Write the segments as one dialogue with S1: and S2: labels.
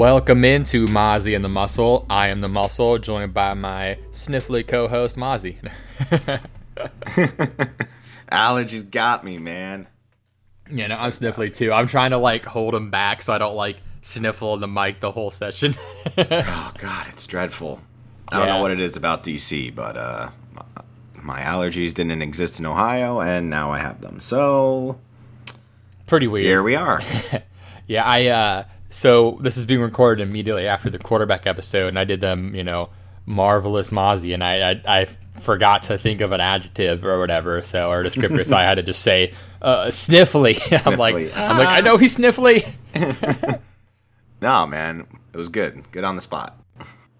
S1: Welcome into Mozzie and the Muscle. I am the Muscle, joined by my sniffly co-host Mozzie.
S2: Allergies got me, man.
S1: Yeah, no, I'm sniffly too. I'm trying to like hold him back so I don't like sniffle the mic the whole session.
S2: oh god, it's dreadful. I don't know what it is about DC, but uh my allergies didn't exist in Ohio and now I have them. So,
S1: Pretty weird.
S2: here we are.
S1: Yeah, I uh so this is being recorded immediately after the quarterback episode and I did them, you know, marvelous Mozzie and I I, I forgot to think of an adjective or whatever, so or descriptor, so I had to just say uh sniffly. I'm like
S2: Sniffly.
S1: I'm like I know he's sniffly.
S2: no, man, it was good. Good on the spot.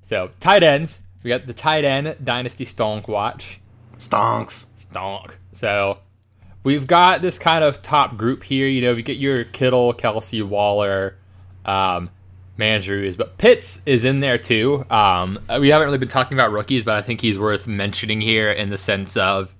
S1: So tight ends, we got the tight end dynasty stonk watch.
S2: Stonks.
S1: Stonk. So we've got this kind of top group here. You know, you get your Kittle, Kelce, Waller, um, Mandrews, but Pitts is in there too. Um, we haven't really been talking about rookies, but I think he's worth mentioning here in the sense of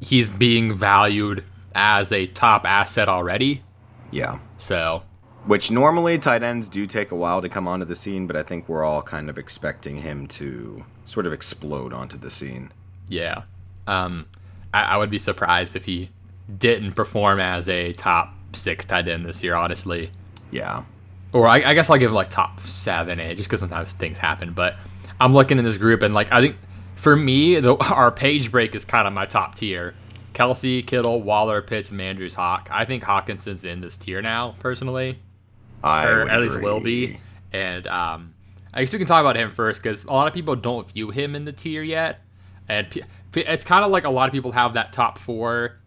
S1: he's being valued as a top asset already.
S2: Yeah.
S1: So
S2: Which normally tight ends do take a while to come onto the scene, but I think we're all kind of expecting him to sort of explode onto the scene.
S1: yeah, um, I, I would be surprised if he didn't perform as a top six tight end this year. Honestly.
S2: Yeah.
S1: Or I, I guess I'll give him like top seven, eh, just because sometimes things happen. But I'm looking in this group, and like I think for me, the, our page break is kind of my top tier. Kelce, Kittle, Waller, Pitts, and Andrews, Hock. I think Hockenson's in this tier now, personally,
S2: I
S1: or at least will be. And um, I guess we can talk about him first because a lot of people don't view him in the tier yet, and it's kind of like a lot of people have that top four,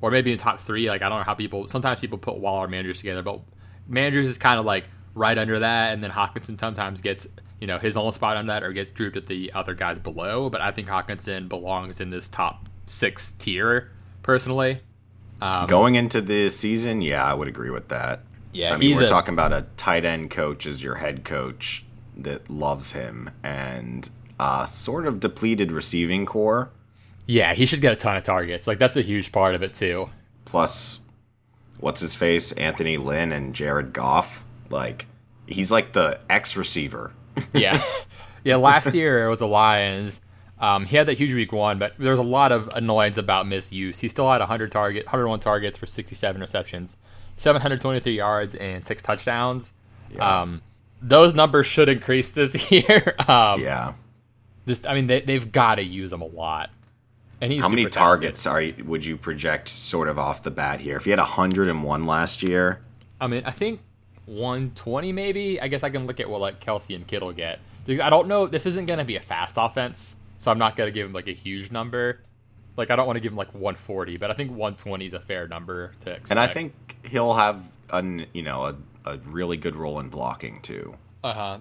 S1: or maybe in top three. Like I don't know how people. Sometimes people put Waller and Mandrews together, but Mandrews is kind of like right under that, and then Hockenson sometimes gets you know his own spot on that, or gets grouped with the other guys below. But I think Hockenson belongs in this top six tier personally. Um,
S2: Going into the season, yeah, I would agree with that.
S1: Yeah,
S2: I mean, we're
S1: a-
S2: talking about a tight end coach as your head coach that loves him and a sort of depleted receiving core.
S1: yeah, he should get a ton of targets. Like that's a huge part of it too.
S2: Plus, what's his face? Anthony Lynn and Jared Goff. Like, he's like the ex receiver.
S1: yeah, yeah. Last year with the Lions, um, he had that huge week one, but there was a lot of annoyance about misuse. He still had 100 target, 101 targets for 67 receptions, 723 yards, and six touchdowns. Um, those numbers should increase this year. um,
S2: yeah.
S1: Just, I mean, they, they've got to use him a lot. And he's
S2: How many
S1: talented.
S2: targets are you, would you project sort of off the bat here? If he had 101 last year,
S1: I mean, I think 120 maybe. I guess I can look at what like Kelce and Kittle get. I don't know. This isn't going to be a fast offense, so I'm not going to give him like a huge number. Like I don't want to give him like 140, but I think 120 is a fair number to expect.
S2: and I think he'll have an you know a, a really good role in blocking too.
S1: uh huh.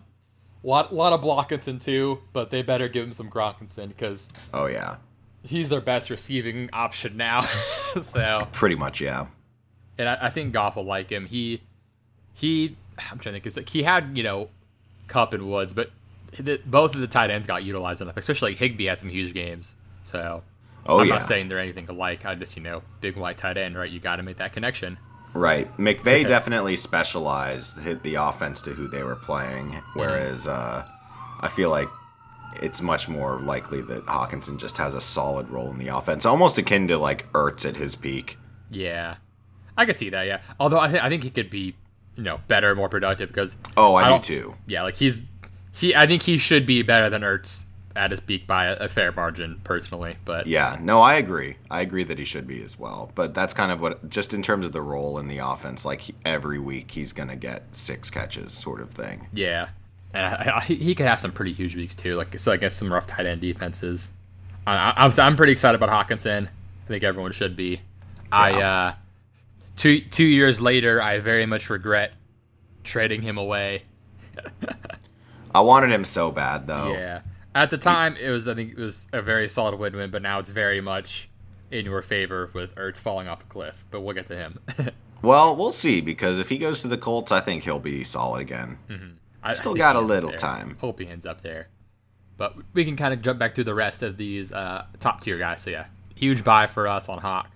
S1: Lot lot of Blockinson too, but they better give him some Gronkinson because
S2: Oh yeah,
S1: he's their best receiving option now. so
S2: pretty much yeah.
S1: and I, I think Goff will like him. He he I'm trying to think because like, he had you know Kupp and Woods, but the, both of the tight ends got utilized enough. Especially like Higbee had some huge games. So
S2: Oh
S1: I'm
S2: yeah,
S1: not saying they're anything alike. I just you know big white tight end, right? You got to make that connection.
S2: right. McVay definitely specialized hit the offense to who they were playing, whereas uh, I feel like it's much more likely that Hockenson just has a solid role in the offense, almost akin to like Ertz at his peak.
S1: Yeah, I could see that. Yeah, although I, th- I think he could be you know better, more productive because
S2: Oh, I,
S1: don't-
S2: do too.
S1: Yeah, like he's he. I think he should be better than Ertz at his peak by a, a fair margin, personally. But
S2: Yeah, no, I agree. I agree that he should be as well. But that's kind of what, just in terms of the role in the offense, like he, every week he's going to get six catches, sort of thing.
S1: Yeah, and I, I, he could have some pretty huge weeks too. Like so, I guess some rough tight end defenses. I, I, I'm I'm pretty excited about Hockenson. I think everyone should be. I uh, two two years later, I very much regret trading him away.
S2: I wanted him so bad though.
S1: Yeah. At the time, it was I think it was a very solid win-win, but now it's very much in your favor with Ertz falling off a cliff. But we'll get to him.
S2: Well, we'll see because if he goes to the Colts, I think he'll be solid again.
S1: I
S2: Still
S1: I
S2: got a little time.
S1: Hope he ends up there. But we can kind of jump back through the rest of these uh, top tier guys. So yeah, huge buy for us on Hock.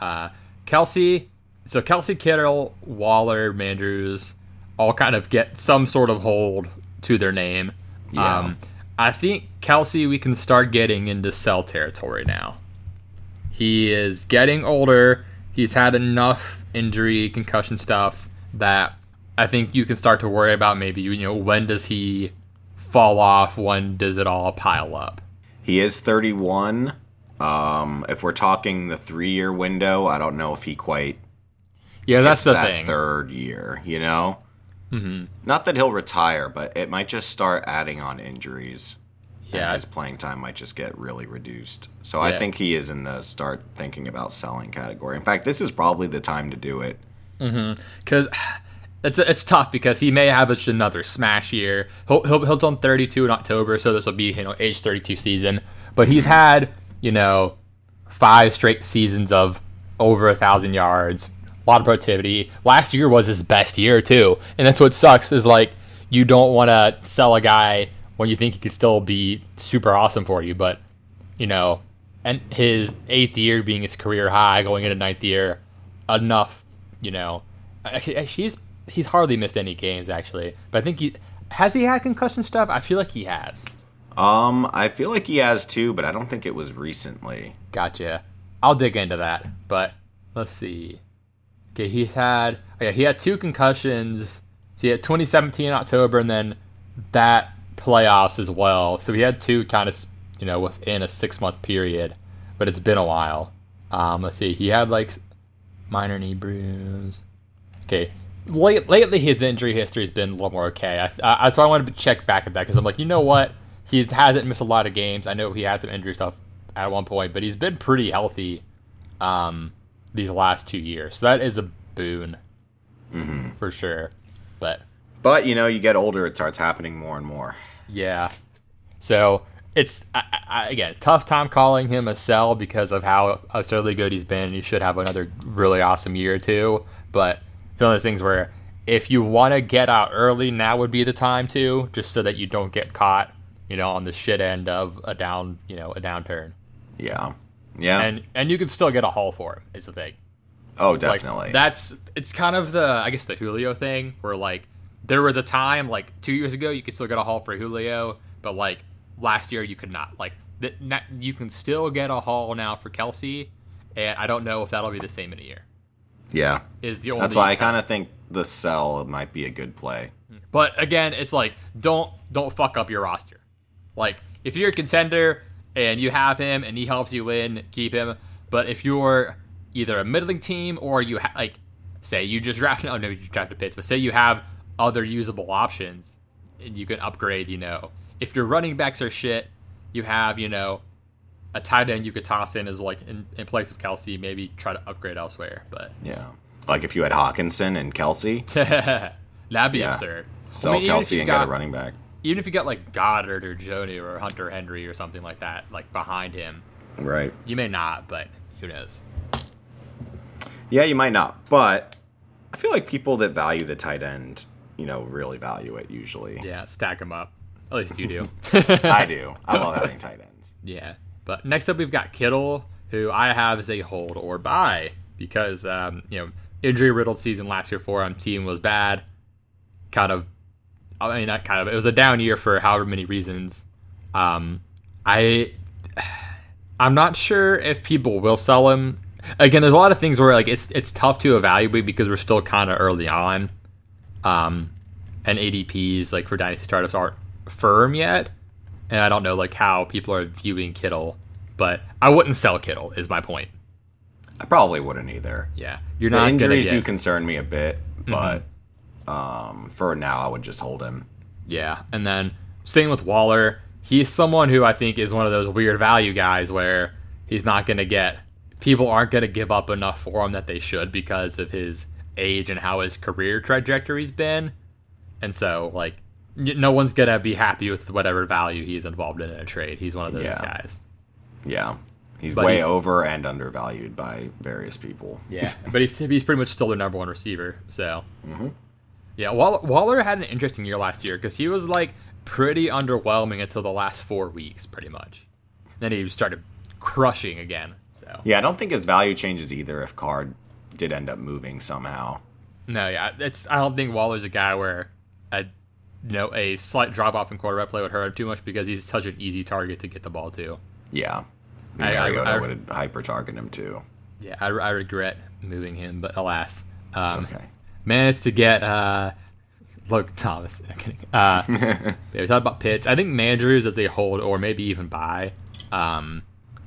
S1: Uh, Kelce, so Kelce Kittle, Waller, Mandrews, all kind of get some sort of hold to their name.
S2: Yeah.
S1: Um, I think Kelce, we can start getting into sell territory now. He is getting older. He's had enough injury, concussion stuff that I think you can start to worry about maybe, you know, when does he fall off? When does it all pile up?
S2: He is 31. Um, if we're talking the three-year window, I don't know if he quite
S1: Yeah, that's the
S2: that
S1: thing.
S2: third year. You know, mm-hmm. not that he'll retire, but it might just start adding on injuries.
S1: Yeah.
S2: his playing time might just get really reduced. So
S1: Yeah.
S2: I think he is in the start thinking about selling category. In fact, this is probably the time to do it.
S1: Mm hmm, because it's it's tough because he may have just another smash year. He'll he'll, he'll turn 32 in October, so this will be you know age 32 season. But he's mm-hmm. had you know five straight seasons of over a thousand yards, a lot of productivity. Last year was his best year too, and that's what sucks is like you don't want to sell a guy when you think he could still be super awesome for you, but you know, and his eighth year being his career high, going into ninth year, enough, you know, actually, he's hardly missed any games actually, but I think he has he had concussion stuff. I feel like he has.
S2: Um, I feel like he has too, but I don't think it was recently.
S1: Gotcha. I'll dig into that, but let's see. Okay, he had okay, he had two concussions. So he had 2017 in October, and then that playoffs as well. So he had two kind of you know within a six month period, but it's been a while. Um, let's see. He had like minor knee bruise. Okay. Late, lately, his injury history has been a little more okay. I, I, so I wanted to check back at that because I'm like, you know what? He hasn't missed a lot of games. I know he had some injury stuff at one point, but he's been pretty healthy um, these last two years. So that is a boon for sure. But
S2: But you know, you get older, it starts happening more and more.
S1: yeah, so it's I, I, again tough time calling him a sell because of how absurdly good he's been. He should have another really awesome year or two, but it's one of those things where if you want to get out early, now would be the time to, just so that you don't get caught, you know, on the shit end of a down, you know, a downturn.
S2: Yeah, yeah.
S1: And and you can still get a haul for him. Is the thing.
S2: oh,
S1: Like
S2: definitely.
S1: that's it's kind of the I guess the Julio thing where like there was a time like two years ago you could still get a haul for Julio, but like last year you could not. Like that not, you can still get a haul now for Kelce, and I don't know if that'll be the same in a year.
S2: Yeah.
S1: Is the only
S2: That's why I kind of think the sell might be a good play.
S1: But again, it's like don't don't fuck up your roster. Like if you're a contender and you have him and he helps you win, keep him. But if you're either a middling team or you ha- like say you just drafted, oh no, you drafted Pitts, but say you have other usable options and you can upgrade. You know, if your running backs are shit, you have you know a tight end you could toss in as like in, in place of Kelce, maybe try to upgrade elsewhere. But
S2: Yeah. Like if you had Hockenson and Kelce,
S1: that'd be
S2: Yeah.
S1: absurd.
S2: sell
S1: I mean, Kelce
S2: and
S1: got-
S2: get a running back.
S1: even if you got like Goedert or Jonnu or Hunter Henry or something like that, like behind him,
S2: Right.
S1: you may not, but who knows?
S2: Yeah, you might not, but I feel like people that value the tight end, you know, really value it usually.
S1: Yeah, stack them up. At least you do.
S2: I do. I love having tight ends.
S1: yeah. But next up, we've got Kittle, who I have as a hold or buy because um, you know injury riddled season last year for him. Team was bad. Kind of, I mean, not kind of. It was a down year for however many reasons. Um, I, I'm not sure if people will sell him. Again, there's a lot of things where like it's it's tough to evaluate because we're still kind of early on. Um, and ADPs like for dynasty startups aren't firm yet, and I don't know like how people are viewing Kittle. But I wouldn't sell Kittle. Is my point.
S2: I probably wouldn't either.
S1: Yeah, you're
S2: The
S1: not
S2: injuries do concern me a bit, but um, for now, I would just hold him.
S1: Yeah, and then same with Waller. He's someone who I think is one of those weird value guys where he's not going to get people aren't going to give up enough for him that they should because of his age and how his career trajectory's been. And so, like, no one's going to be happy with whatever value he's involved in in a trade. He's one of those
S2: Yeah.
S1: guys.
S2: Yeah. He's
S1: But
S2: way
S1: he's-
S2: over and undervalued by various people.
S1: Yeah, but he's he's pretty much still their number one receiver. So,
S2: Mm-hmm.
S1: yeah, Waller, Waller had an interesting year last year because he was like pretty underwhelming until the last four weeks, pretty much. Then he started crushing again. So
S2: Yeah, I don't think his value changes either if Carr did end up moving somehow.
S1: no, yeah, it's I don't think Waller's a guy where a you know a slight drop off in quarterback play would hurt him too much because he's such an easy target to get the ball to.
S2: Yeah.
S1: I- I- I-
S2: would hyper target him too.
S1: Yeah, I, I regret moving him, but alas, um,
S2: okay.
S1: managed to get uh look Thomas. Uh, yeah, we talked about Pitts. I think managers as a hold or maybe even buy. Um,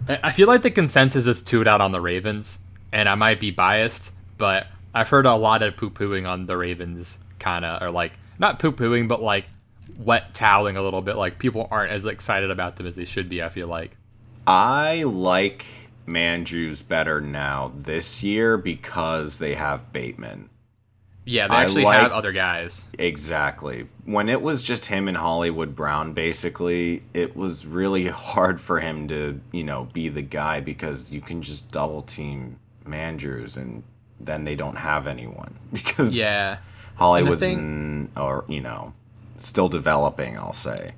S1: I I feel like the consensus is two out on the Ravens, and I might be biased, but I've heard a lot of poo pooing on the Ravens, kind of, or like not poo pooing, but like wet toweling a little bit. Like people aren't as excited about them as they should be. I feel like.
S2: I like Mandrews better now this year because they have Bateman.
S1: Yeah, they actually
S2: like-
S1: have other guys.
S2: Exactly. When it was just him and Hollywood Brown, basically, it was really hard for him to, you know, be the guy because you can just double team Mandrews and then they don't have anyone because
S1: Yeah.
S2: Hollywood's
S1: thing-
S2: in, or you know, still developing. I'll say,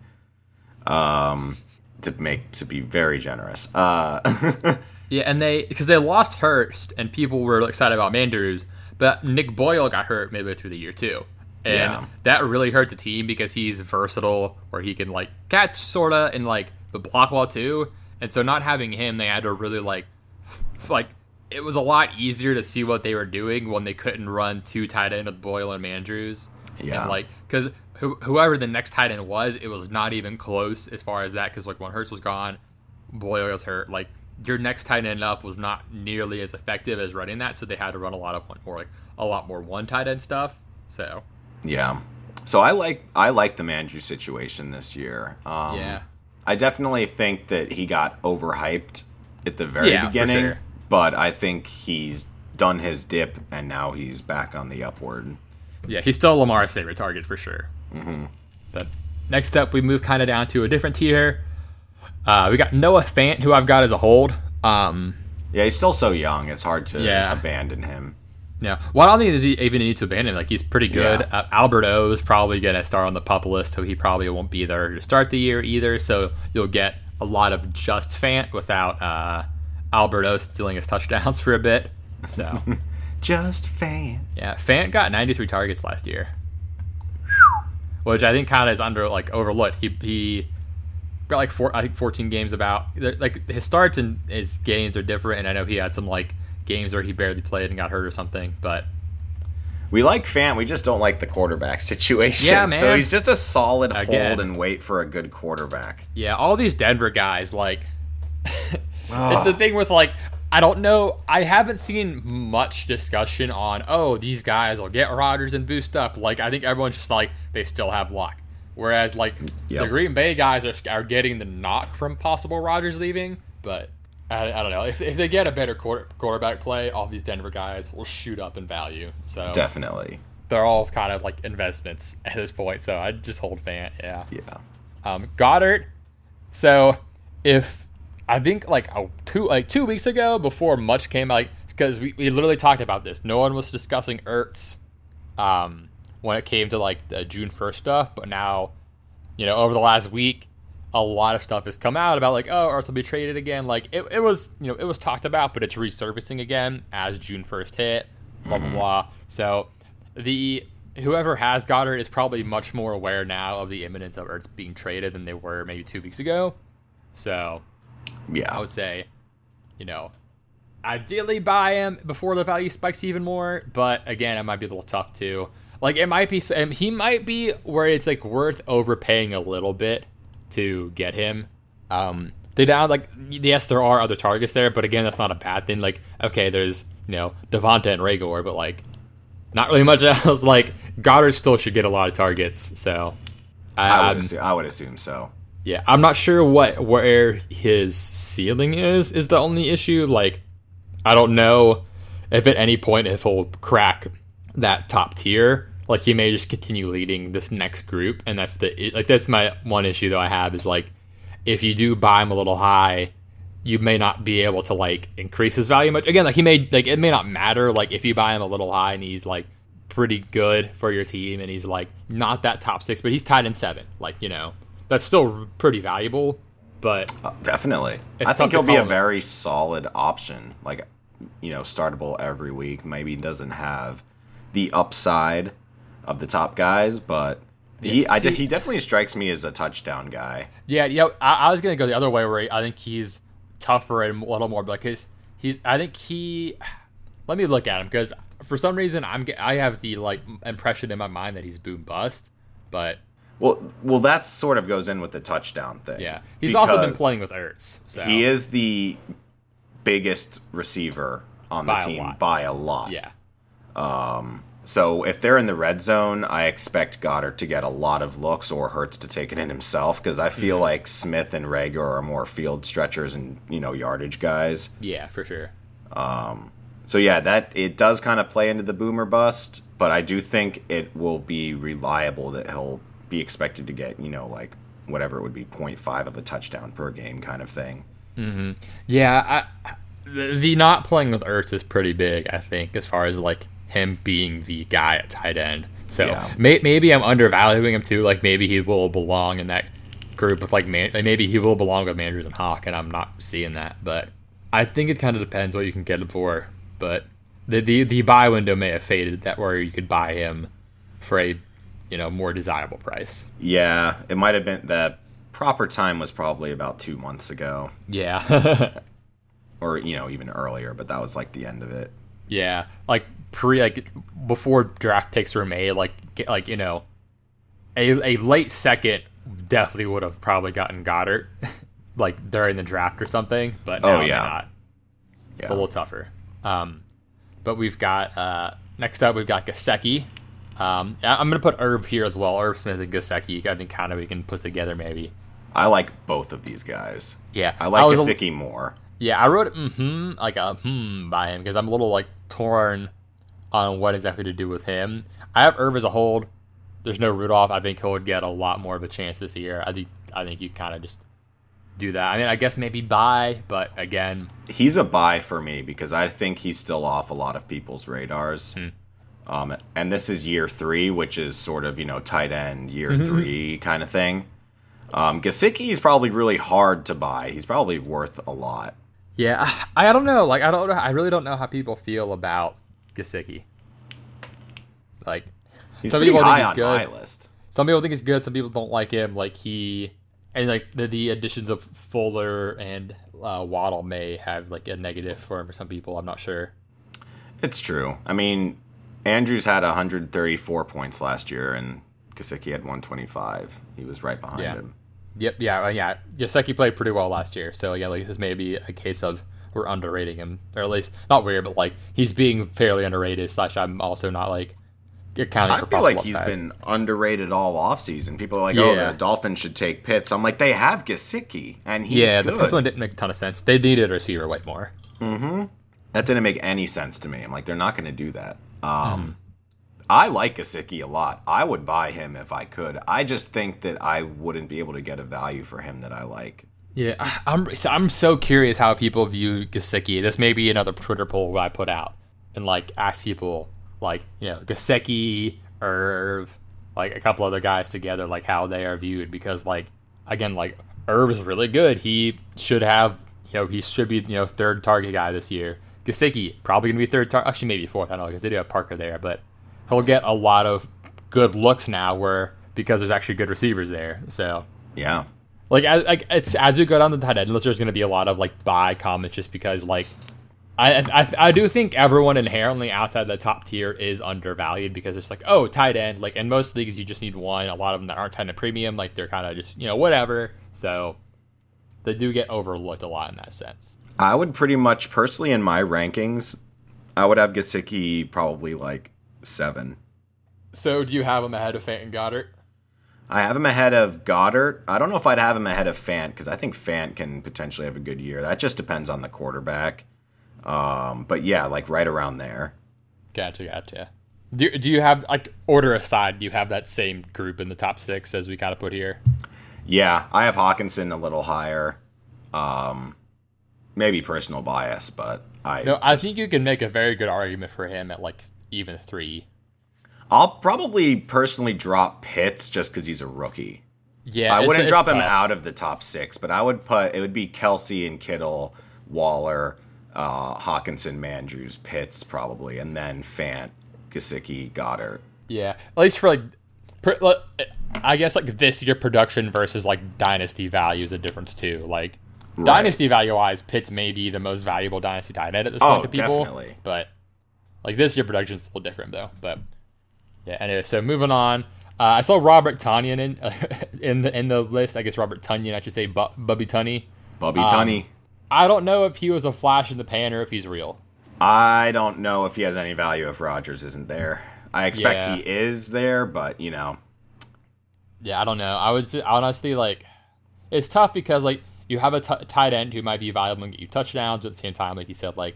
S2: um, to make to be very generous. Uh,
S1: Yeah, and they because they lost Hurst and people were excited about Mandrews, but Nick Boyle got hurt midway through the year too, and
S2: Yeah.
S1: that really hurt the team because he's versatile, where he can like catch sorta and like the block well too, and so not having him, they had to really like f- like it was a lot easier to see what they were doing when they couldn't run two tight end with Boyle and Mandrews.
S2: Yeah.
S1: And like, because who, whoever the next tight end was, it was not even close as far as that. Because like when Hurst was gone, Boyle was hurt. Like your next tight end up was not nearly as effective as running that, so they had to run a lot of one more like a lot more one tight end stuff. So
S2: yeah. So I like I like the Mandrew situation this year. Um,
S1: yeah,
S2: I definitely think that he got overhyped at the very
S1: Yeah,
S2: beginning,
S1: sure.
S2: But I think he's done his dip and now he's back on the upward.
S1: yeah, he's still Lamar's favorite target for sure. Mm-hmm. But next up, we move kind of down to a different tier. Uh, we got Noah Fant, who I've got as a hold. Um,
S2: Yeah, he's still so young. It's hard to
S1: Yeah.
S2: abandon him.
S1: Yeah. Well, I don't think he even need to abandon him. Like he's pretty good.
S2: Yeah.
S1: Uh, Albert O is probably gonna start on the pup list, so he probably won't be there to start the year either. So you'll get a lot of just Fant without uh, Albert O stealing his touchdowns for a bit. So
S2: Just fan.
S1: yeah, Fant got 93 targets last year, which I think kind of is under like overlooked. He he got like four, I think 14 games about. Like his starts and his games are different, and I know he had some like games where he barely played and got hurt or something, but.
S2: We like Fant, we just don't like the quarterback situation.
S1: Yeah, man.
S2: So he's just a solid
S1: Again.
S2: hold and wait for a good quarterback.
S1: Yeah, all these Denver guys, like, it's the thing with like, I don't know. I haven't seen much discussion on, oh, these guys will get Rodgers and boost up. Like, I think everyone's just like, they still have Lock. Whereas, like, the Green Bay guys are, are getting the knock from possible Rodgers leaving. But I, I don't know. If, if they get a better quarter, quarterback play, all these Denver guys will shoot up in value. So
S2: Definitely.
S1: they're all kind of like investments at this point. So I just hold Fant. Yeah.
S2: Yeah.
S1: Um, Goedert. So if I think like a, two like two weeks ago, before much came out, like because we, we literally talked about this. No one was discussing Ertz um, when it came to like the June first stuff, but now, you know, over the last week, a lot of stuff has come out about like oh Ertz will be traded again. Like it, it was you know it was talked about, but it's resurfacing again as June first hit. Blah blah blah. So the whoever has Goedert is probably much more aware now of the imminence of Ertz being traded than they were maybe two weeks ago. So
S2: Yeah.
S1: I would say, you know, ideally buy him before the value spikes even more. But again, it might be a little tough too. Like it might be, um, he might be where it's like worth overpaying a little bit to get him. Um, they down like yes, there are other targets there, but again, that's not a bad thing. Like okay, there's you know DeVonta and Reagor, but like not really much else. Like Goedert still should get a lot of targets. So
S2: I
S1: I'm-
S2: would, assume, I would assume so.
S1: Yeah, I'm not sure what where his ceiling is. Is the only issue like I don't know if at any point if he'll crack that top tier. Like he may just continue leading this next group, and that's the like that's my one issue though I have is like if you do buy him a little high, you may not be able to like increase his value much. Again, like he may like it may not matter. Like if you buy him a little high and he's like pretty good for your team and he's like not that top six, but he's tied in seven. Like you know that's still pretty valuable. But
S2: Uh, definitely, I think he'll be a very solid option. Like, you know, startable every week. Maybe doesn't have the upside of the top guys, but he I,
S1: see-
S2: he definitely strikes me as a touchdown guy.
S1: Yeah, yeah. I, I was gonna go the other way where I think he's tougher and a little more but because he's. I think he. Let me look at him because for some reason I'm. I have the like impression in my mind that he's boom bust, but
S2: Well, well, that sort of goes in with the touchdown thing.
S1: yeah, he's also been playing with Ertz. So
S2: He is the biggest receiver on the
S1: By a
S2: team by a lot.
S1: Yeah,
S2: So if they're in the red zone, I expect Goedert to get a lot of looks or Hurts to take it in himself because I feel
S1: Mm-hmm.
S2: like Smith and Reagor are more field stretchers and you know yardage guys.
S1: yeah, for sure.
S2: So yeah, that it does kind of play into the boomer bust, but I do think it will be reliable that he'll be expected to get you know like whatever it would be 0.5 of a touchdown per game kind of thing. Mm-hmm.
S1: Yeah, I, the, the not playing with Ertz is pretty big. I think as far as like him being the guy at tight end. So
S2: Yeah.
S1: may, maybe I'm undervaluing him too. Like maybe he will belong in that group with like man. Like maybe he will belong with Mandrews and Hock, and I'm not seeing that. But I think it kind of depends what you can get him for. But the the the buy window may have faded that where you could buy him for a you know more desirable price.
S2: Yeah, it might have been the proper time was probably about two months ago,
S1: Yeah.
S2: or you know even earlier, but that was like the end of it.
S1: Yeah, like pre like before draft picks were made, like like you know, a a late second definitely would have probably gotten Goedert, like during the draft or something. But now
S2: Oh, yeah.
S1: not. It's a little tougher. Um, but we've got uh, next up we've got Gesicki. Um, I- I'm gonna put Irv here as well. Irv Smith and Gesicki. I think kind of we can put together maybe.
S2: I like both of these guys.
S1: Yeah,
S2: I like
S1: a-
S2: more.
S1: Yeah, I wrote mm-hmm, like a hmm by him because I'm a little like torn on what exactly to do with him. I have Irv as a hold. There's no Rudolph. I think he'll get a lot more of a chance this year. I think I think you kind of just do that. I mean, I guess maybe buy, but again,
S2: He's a buy for me because I think he's still off a lot of people's radars.
S1: Hmm.
S2: Um, and this is year three, which is sort of you know tight end year
S1: Mm-hmm.
S2: three kind of thing. Um, Gesicki is probably really hard to buy. He's probably worth a lot.
S1: yeah, I I don't know. Like I don't know. I really don't know how people feel about Gesicki. Like
S2: He's
S1: Some people think he's
S2: on
S1: good.
S2: my list.
S1: some people think he's good. Some people don't like him. Like he and like the, the additions of Fuller and uh, Waddle may have like a negative for him for some people. I'm not sure.
S2: It's true. I mean, Andrews had 134 points last year, and Gesicki had 125. He was right behind
S1: Yeah.
S2: him.
S1: Yep, yeah, uh, yeah. Gesicki played pretty well last year, so yeah, like this may be a case of we're underrating him, or at least not weird, but like he's being fairly underrated. Slash, I'm also not like accounting
S2: I
S1: for
S2: feel like he's
S1: upside.
S2: been underrated all offseason. People are like, oh, the Dolphins should take Pitts. I'm like, they have Gesicki, and he's
S1: yeah, the
S2: good.
S1: one didn't make a ton of sense. They needed a receiver way more. Mm-hmm.
S2: That didn't make any sense to me. I'm like, they're not going to do that. Um, I like Gesicki a lot. I would buy him if I could. I just think that I wouldn't be able to get a value for him that I like.
S1: Yeah, I- I'm so- I'm so curious how people view Gesicki. This may be another Twitter poll I put out and like ask people like you know Gesicki, Irv, like a couple other guys together, like how they are viewed because like again like Irv is really good. He should have you know he should be you know third target guy this year. Gesicki probably gonna be third target. Actually, maybe fourth. I don't know because they do have Parker there, but he'll get a lot of good looks now where because there's actually good receivers there. So
S2: Yeah.
S1: like as like it's as we go down the tight end list, there's going to be a lot of like buy comments just because like I, I I do think everyone inherently outside the top tier is undervalued because it's like oh tight end like in most leagues you just need one. A lot of them that aren't tight end premium like they're kind of just you know whatever. So they do get overlooked a lot in that sense.
S2: I would pretty much, personally, in my rankings, I would have Gesicki probably like seven.
S1: So do you have him ahead of Fant and Goedert?
S2: I have him ahead of Goedert. I don't know if I'd have him ahead of Fant because I think Fant can potentially have a good year. That just depends on the quarterback. Um, but yeah, like right around there.
S1: Gotcha, gotcha. Do, do you have like order aside? Do you have that same group in the top six as we kind of put here?
S2: Yeah, I have Hockenson a little higher. Um, maybe personal bias, but I
S1: No, I think you can make a very good argument for him at like even three.
S2: I'll probably personally drop Pitts just because he's a rookie.
S1: Yeah,
S2: I wouldn't
S1: it's
S2: drop him
S1: tough.
S2: out of the top six, but I would put it would be Kelce and Kittle, Waller, uh, Hockenson, Mandrews, Pitts probably, and then Fant, Gesicki, Goedert.
S1: Yeah, at least for like, per, like, I guess like this year production versus like dynasty value is a difference too. Like
S2: Right.
S1: dynasty value wise, Pitts may be the most valuable dynasty tight end at this
S2: Oh,
S1: point to people.
S2: definitely.
S1: But like this year production is a little different though. But yeah, anyway, so moving on. Uh, I saw Robert Tanyan in in the in the list. I guess Robert Tunyon, I should say, Bu- Bubby Tunney.
S2: Bubby
S1: Um,
S2: Tunney.
S1: I don't know if he was a flash in the pan or if he's real.
S2: I don't know if he has any value if Rodgers isn't there. I expect
S1: Yeah.
S2: he is there, but you know,
S1: Yeah, I don't know. I would say, honestly like it's tough because like you have a t- tight end who might be valuable and get you touchdowns, but at the same time, like you said, like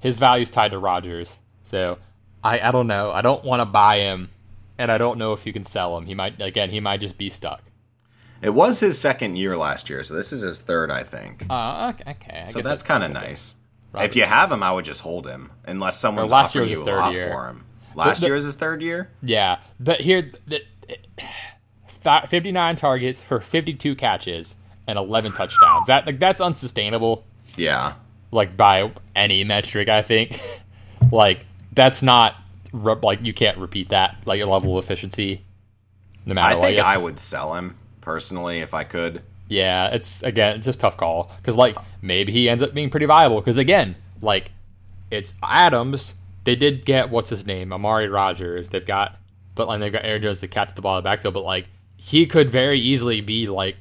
S1: his value's tied to Rodgers. So I I don't know. I don't want to buy him, and I don't know if you can sell him. He might again. He might just be stuck.
S2: it was his second year last year, so this is his third, I think.
S1: Uh, okay. okay.
S2: So
S1: guess
S2: that's kind of nice.
S1: Robert-
S2: If you have him, I would just hold him unless someone's
S1: last year
S2: offering
S1: was
S2: you a lot
S1: year.
S2: for him. Last
S1: the-
S2: year was his third year.
S1: Yeah, but here, the, fa- 59 targets for 52 catches and 11 touchdowns. That like that's unsustainable.
S2: Yeah,
S1: Like by any metric, I think. like that's not like you can't repeat that. Like your level of efficiency, no matter
S2: I
S1: what.
S2: think
S1: It's-
S2: I would sell him personally if I could.
S1: Yeah, it's again, it's just a tough call because like maybe he ends up being pretty viable because again, like it's Adams. They did get what's his name, Amari Rodgers. They've got, but like they've got Aaron Jones to catch the ball in the backfield. But like he could very easily be like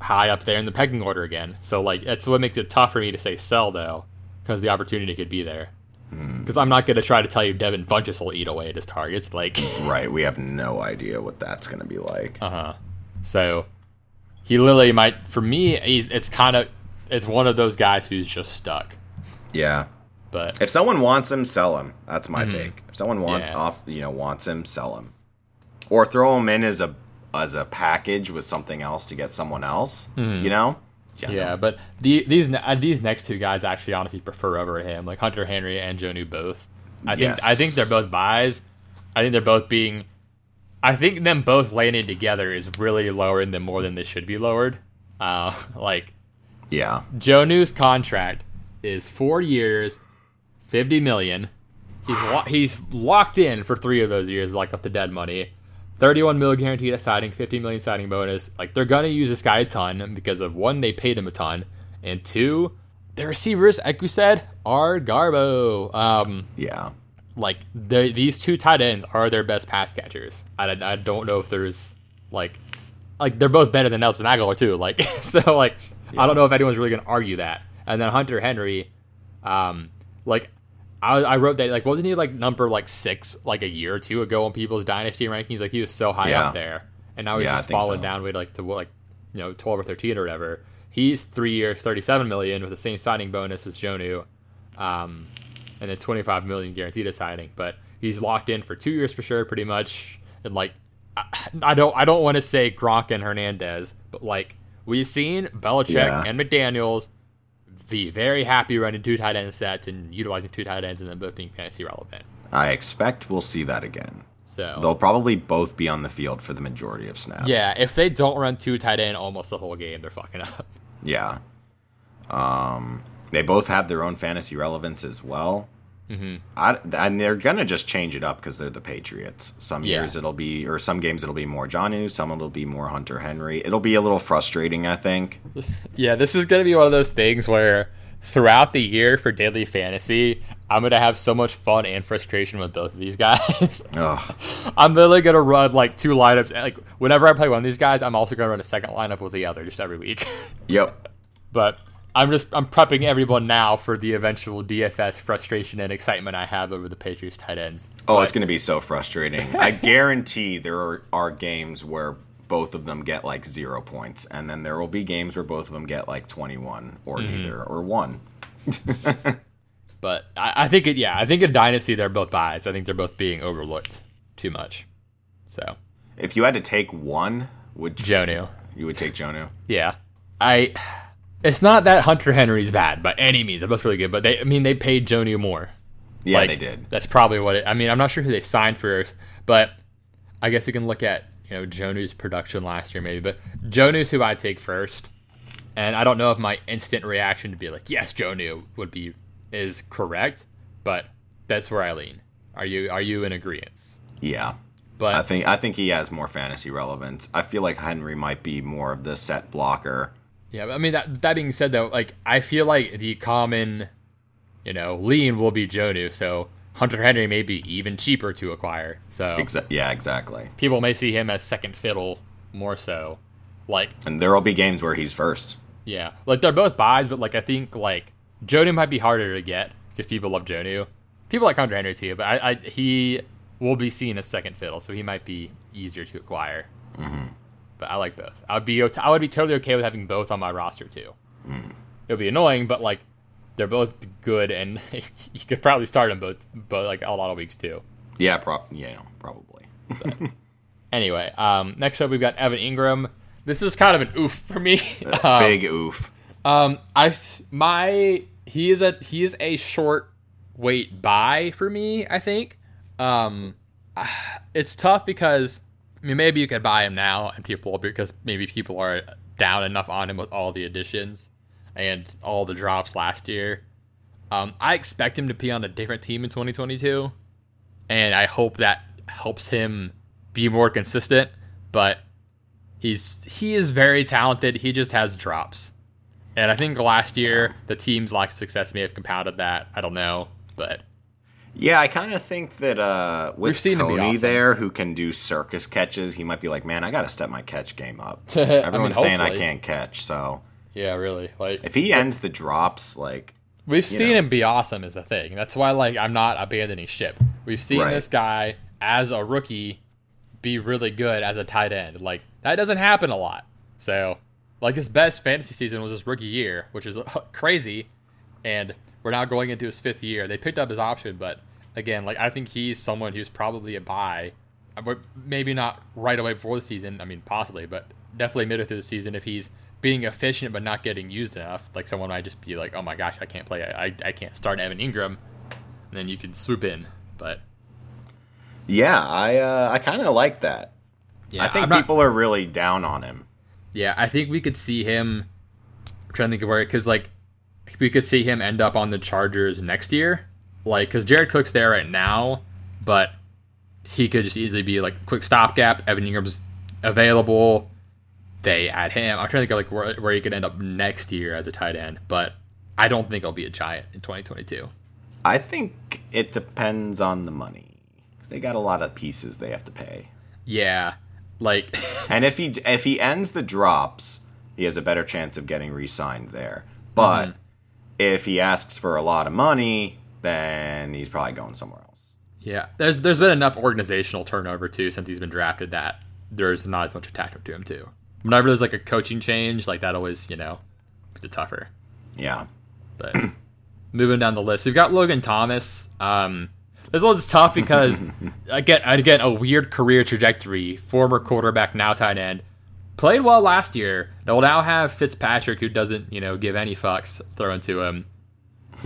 S1: high up there in the pecking order again. So like that's what makes it tough for me to say sell though, because the opportunity could be there. Because I'm not gonna try to tell you Devin Funchess will eat away at his targets. Like,
S2: Right, we have no idea what that's going to be like.
S1: uh huh. So he literally might. For me, he's it's kind of it's one of those guys who's just stuck.
S2: Yeah.
S1: But
S2: If someone wants him, sell him. That's my take. If someone wants
S1: Mm-hmm. Yeah.
S2: off, you know, wants him, sell him, or throw him in as a as a package with something else to get someone else. You know.
S1: Yeah, but the, these uh, these next two guys I actually honestly prefer over him, like Hunter Henry and Jonnu both. I think
S2: Yes.
S1: I think they're both buys. I think they're both being. I think them both landing together is really lowering them more than they should be lowered. Uh, like
S2: Yeah.
S1: Jonnu's contract is four years, fifty million. He's lo- he's locked in for three of those years, like with the dead money. Thirty-one mil guaranteed at signing, fifty million signing bonus. Like they're gonna use this guy a ton because of one, they paid him a ton, and two, the receivers, like we said, are Garbo. Um,
S2: Yeah.
S1: like the, these two tight ends are their best pass catchers. I, I don't know if there's like like they're both better than Nelson Agholor too. Like so like I don't know if anyone's really gonna argue that. And then Hunter Henry, um, like I, I wrote that like wasn't he like number like six like a year or two ago on people's dynasty rankings? Like he was so high
S2: Yeah.
S1: up there, and now he's
S2: Yeah,
S1: just fallen
S2: so.
S1: down way like to like you know twelve or thirteen or whatever. He's three years, thirty-seven million with the same signing bonus as Jonnu. Um, and then 25 million guaranteed a signing. But he's locked in for two years for sure, pretty much. And like, I, I don't, I don't want to say Gronk and Hernandez, but like we've seen Belichick
S2: Yeah.
S1: and McDaniel's be very happy running two tight end sets and utilizing two tight ends and then both being fantasy relevant.
S2: I expect we'll see that again.
S1: So
S2: They'll probably both be on the field for the majority of snaps.
S1: yeah, if they don't run two tight end almost the whole game, they're fucking up.
S2: Yeah. Um, they both have their own fantasy relevance as well. Mm-hmm. I, and they're gonna just change it up because they're the Patriots. Some
S1: Yeah.
S2: years it'll be, or some games it'll be more Jonnu. Some it'll be more Hunter Henry. It'll be a little frustrating, I think.
S1: Yeah, this is going to be one of those things where throughout the year for daily fantasy, I'm going to have so much fun and frustration with both of these guys. I'm literally going to run like two lineups. Like, whenever I play one of these guys, I'm also going to run a second lineup with the other just every week.
S2: Yep.
S1: but I'm just I'm prepping everyone now for the eventual DFS frustration and excitement I have over the Patriots tight ends.
S2: Oh, it's gonna be so frustrating. I guarantee there are, are games where both of them get like zero points, and then there will be games where both of them get like twenty-one or
S1: Mm-hmm.
S2: neither or one.
S1: But I, I think it. Yeah, I think in Dynasty they're both buys. I think they're both being overlooked too much. So
S2: If you had to take one, would
S1: Jonnu.
S2: you would take Jonnu?
S1: Yeah, I. It's not that Hunter Henry's bad by any means. They're both really good, but they. I mean, they paid Jonnu more.
S2: Yeah,
S1: Like,
S2: they did.
S1: That's probably what it. I mean, I'm not sure who they signed first, but I guess we can look at you know Jonnu's production last year maybe. But Jonnu's who I take first, and I don't know if my instant reaction to be like yes, Jonnu would be is correct, but that's where I lean. Are you are you in agreement?
S2: Yeah.
S1: But
S2: I think I think he has more fantasy relevance. I feel like Henry might be more of the set blocker.
S1: Yeah, I mean that that being said though, like I feel like the common, you know, lean will be Jonnu, so Hunter Henry may be even cheaper to acquire. So
S2: Exa- yeah, exactly.
S1: people may see him as second fiddle more so. Like,
S2: And there will be games where he's first.
S1: yeah. Like they're both buys, but like I think like Jonnu might be harder to get because people love Jonnu. People like Hunter Henry too, but I, I he will be seen as second fiddle, so he might be easier to acquire. Mm-hmm. But I like both. I would be I would be totally okay with having both on my roster too. It would be annoying, but like they're both good, and you could probably start them both, but like a lot of weeks too.
S2: Yeah, pro- yeah, probably.
S1: Anyway, um, next up we've got Evan Engram. This is kind of an oof for me. Um,
S2: Big oof.
S1: Um, I my he is a he is a short weight buy for me. I think. Um, it's tough because I mean maybe you could buy him now and people because maybe people are down enough on him with all the additions and all the drops last year. Um, I expect him to be on a different team in 2022, and I hope that helps him be more consistent. But he's he is very talented. He just has drops. And I think last year the team's lack of success may have compounded that. I don't know, but
S2: Yeah, I kind of think that uh, with
S1: We've seen him be
S2: Tony
S1: awesome.
S2: there, who can do circus catches, he might be like, "Man, I got to step my catch game up." Everyone's saying I can't catch, so
S1: yeah, really, like
S2: if he ends the drops, like,
S1: we've seen
S2: know.
S1: him be awesome is the thing. That's why like I'm not abandoning ship. We've seen
S2: Right.
S1: this guy as a rookie be really good as a tight end. Like that doesn't happen a lot. So like his best fantasy season was his rookie year, which is crazy. And we're now going into his fifth year. They picked up his option, but again, like I think he's someone who's probably a buy. Uh, but Maybe not right away before the season. I mean, possibly, but definitely midway through the season if he's being efficient but not getting used enough. Like someone might just be like, "Oh my gosh, I can't play. I, I can't start Evan Engram," and then you can swoop in. But
S2: yeah, I uh, I kind of like that.
S1: yeah,
S2: I think
S1: not-
S2: people are really down on him.
S1: Yeah, I think we could see him. I'm trying to think of where, because like we could see him end up on the Chargers next year, like because Jared Cook's there right now, but he could just easily be like quick stopgap. Evan Engram's available. They add him. I'm trying to think of like where, where he could end up next year as a tight end, but I don't think he'll be a giant in 2022.
S2: I think it depends on the money 'Cause they got a lot of pieces they have to pay.
S1: Yeah, like
S2: And if he if he ends the drops, he has a better chance of getting re-signed there. But
S1: Mm-hmm.
S2: If he asks for a lot of money, then he's probably going somewhere else.
S1: Yeah, there's there's been enough organizational turnover too since he's been drafted that there's not as much attachment to him too. Whenever there's like a coaching change, like that always you know makes it tougher.
S2: Yeah.
S1: But moving down the list, we've got Logan Thomas. Um, this one's tough because again again a weird career trajectory. Former quarterback, now tight end, played well last year. They'll now have Fitzpatrick, who doesn't you know give any fucks thrown to him.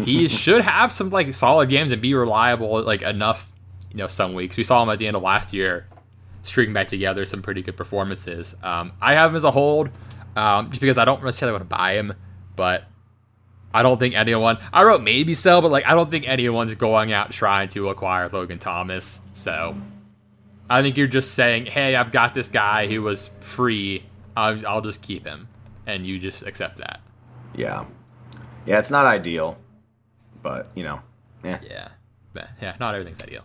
S1: He should have some like solid games and be reliable like enough you know some weeks. We saw him at the end of last year stringing back together some pretty good performances. Um, i have him as a hold um, just because i don't necessarily want to buy him but i don't think anyone i wrote maybe sell but like i don't think anyone's going out trying to acquire logan thomas so i think you're just saying hey i've got this guy who was free i'll, I'll just keep him and you just accept that
S2: Yeah. Yeah, it's not ideal. But, you know. Yeah.
S1: Yeah, yeah, not everything's ideal.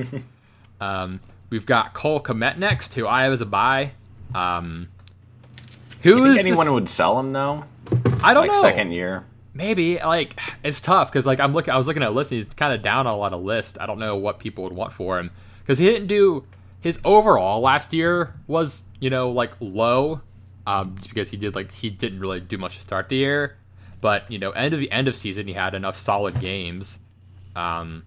S1: um, we've got Cole Kmet next, who I have as a buy. Um, who
S2: You think
S1: is
S2: anyone
S1: this-
S2: would sell him though?
S1: I don't
S2: Like
S1: know.
S2: second year?
S1: Maybe like it's tough because like I'm looking, I was looking at a list. And he's kind of down on a lot of lists. I don't know what people would want for him because he didn't do his overall last year was you know like low, um, just because he did like he didn't really do much to start the year. but you know, end of the end of season, he had enough solid games. Um,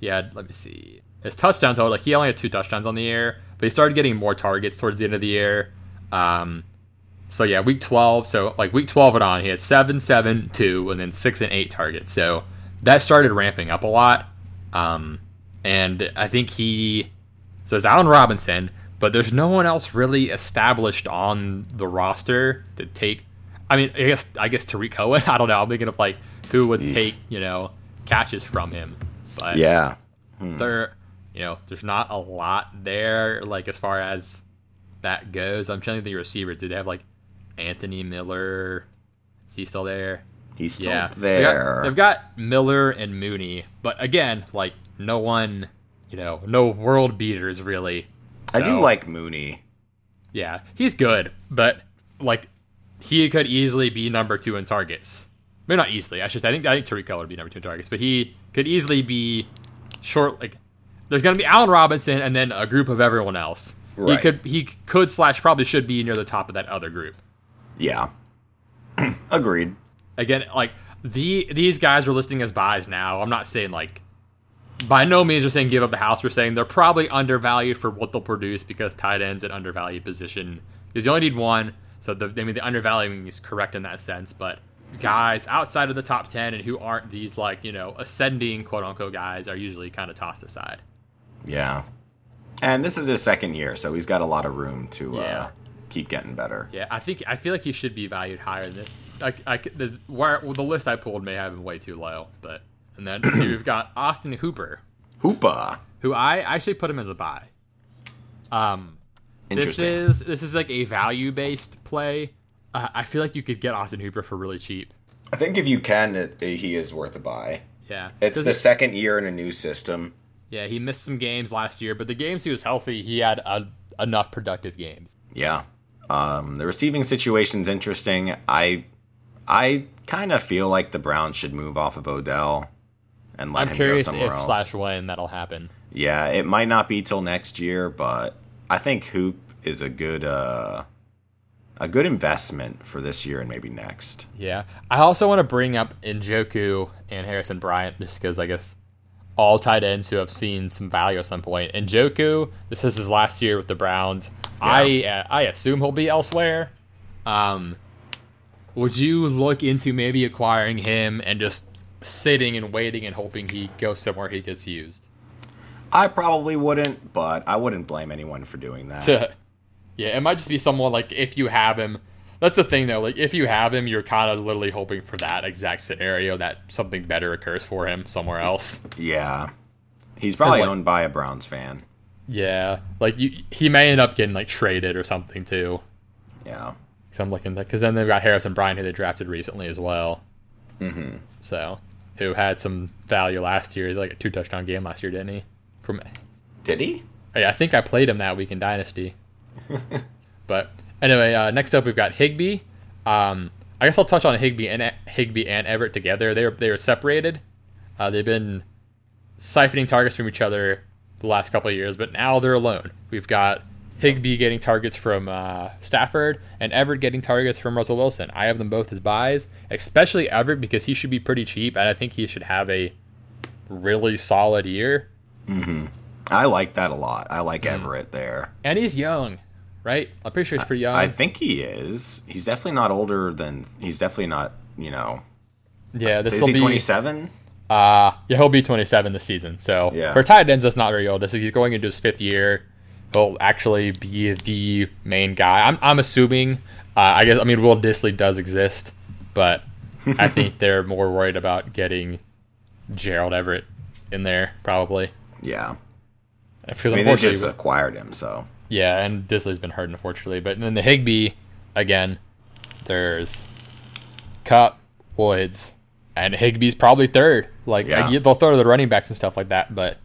S1: he had let me see his touchdown total. Like he only had two touchdowns on the year, but he started getting more targets towards the end of the year. Um, so yeah, week twelve. So like week twelve and on, he had seven, seven, two, and then six and eight targets. So that started ramping up a lot. Um, and I think he so it's Allen Robinson, but there's no one else really established on the roster to take. I mean, I guess I guess Tarik Cohen. I don't know. I'm thinking of like who would
S2: Yeesh.
S1: take you know catches from him, but
S2: Yeah. Hmm.
S1: there, you know, there's not a lot there. Like as far as that goes, I'm trying to think of receivers. Do they have like Anthony Miller? Is he still there?
S2: He's still
S1: yeah,
S2: there.
S1: got, they've got Miller and Mooney, but again, like no one, you know, no world beaters really.
S2: I do like Mooney.
S1: yeah, he's good, but like he could easily be number two in targets. Maybe not easily. I should. Say. I think I think Tarik Cohen would be number two in targets, but he could easily be short. Like there's gonna be Allen Robinson and then a group of everyone else. He could he could slash probably should be near the top of that other group.
S2: Yeah. Agreed.
S1: again, like the these guys are listing as buys now. I'm not saying like by no means we're saying give up the house. We're saying they're probably undervalued for what they'll produce because tight ends an undervalued position because you only need one. So the I mean the undervaluing is correct in that sense, but guys outside of the top ten and who aren't these like you know ascending quote unquote guys are usually kind of tossed aside.
S2: Yeah. And this is his second year, so he's got a lot of room to
S1: Yeah.
S2: uh, keep getting better.
S1: Yeah, I think I feel like he should be valued higher than this. Like the where well, the list I pulled may have him way too low, but and then we've got Austin Hooper.
S2: Hoopa.
S1: who I actually put him as a buy. Um, this is this is like a value based play. Uh, I feel like you could get Austin Hooper for really cheap.
S2: I think if you can, it, he is worth a buy.
S1: Yeah,
S2: It's the
S1: it-
S2: second year in a new system.
S1: yeah he missed some games last year, but the games he was healthy, he had enough productive games.
S2: Yeah. Um, the receiving situation's interesting. I I kind of feel like the Browns should move off of Odell and let
S1: I'm
S2: him
S1: curious
S2: go somewhere
S1: if
S2: else.
S1: slash when that'll happen.
S2: Yeah, it might not be till next year, but I think Hoop is a good uh, a good investment for this year and maybe next.
S1: Yeah, I also want to bring up Njoku and Harrison Bryant just because I guess all tight ends who have seen some value at some point. Njoku, this is his last year with the Browns. I uh, I assume he'll be elsewhere. Um, would you look into maybe acquiring him and just sitting and waiting and hoping he goes somewhere he gets used?
S2: I probably wouldn't, but I wouldn't blame anyone for doing that.
S1: To yeah, it might just be someone like if you have him. That's the thing though. Like if you have him, you're kind of literally hoping for that exact scenario that something better occurs for him somewhere else.
S2: yeah, he's probably
S1: like-
S2: owned by a Browns fan.
S1: Yeah, like you, he may end up getting like traded or something too.
S2: Yeah,
S1: So I'm looking because then they've got Harrison Bryant who they drafted recently as well. Mm-hmm. So who had some value last year, like a two touchdown game last year, didn't he? From
S2: did he?
S1: Hey, I think I played him that week in Dynasty. but anyway, uh, next up we've got Higbee. Um, I guess I'll touch on Higbee and Higbee and Everett together. They were they were separated. Uh, they've been siphoning targets from each other the last couple of years, but now they're alone. We've got Higbee getting targets from uh, Stafford and Everett getting targets from Russell Wilson. I have them both as buys, especially Everett because he should be pretty cheap, and I think he should have a really solid year.
S2: I like that a lot. I like
S1: Mm.
S2: Everett there.
S1: And he's young, right? I'm pretty sure he's pretty young.
S2: I think he is. He's definitely not older than. He's definitely not. You know,
S1: yeah, this
S2: is
S1: will
S2: he
S1: be.
S2: twenty seven?
S1: Uh, yeah, he'll be 27 this season. So
S2: Yeah.
S1: for tight ends, that's not very old. This is he's going into his fifth year. He'll actually be the main guy. I'm, I'm assuming. Uh, I guess I mean Will Dissly does exist, but I think they're more worried about getting Gerald Everett in there probably.
S2: Yeah.
S1: Because
S2: I mean, they just acquired him, so
S1: yeah, and Dissly's been hurt unfortunately. But then the Higbee again, there's Kupp, Woods, and Higbee's probably third. Like
S2: Yeah.
S1: I- they'll throw to the running backs and stuff like that, but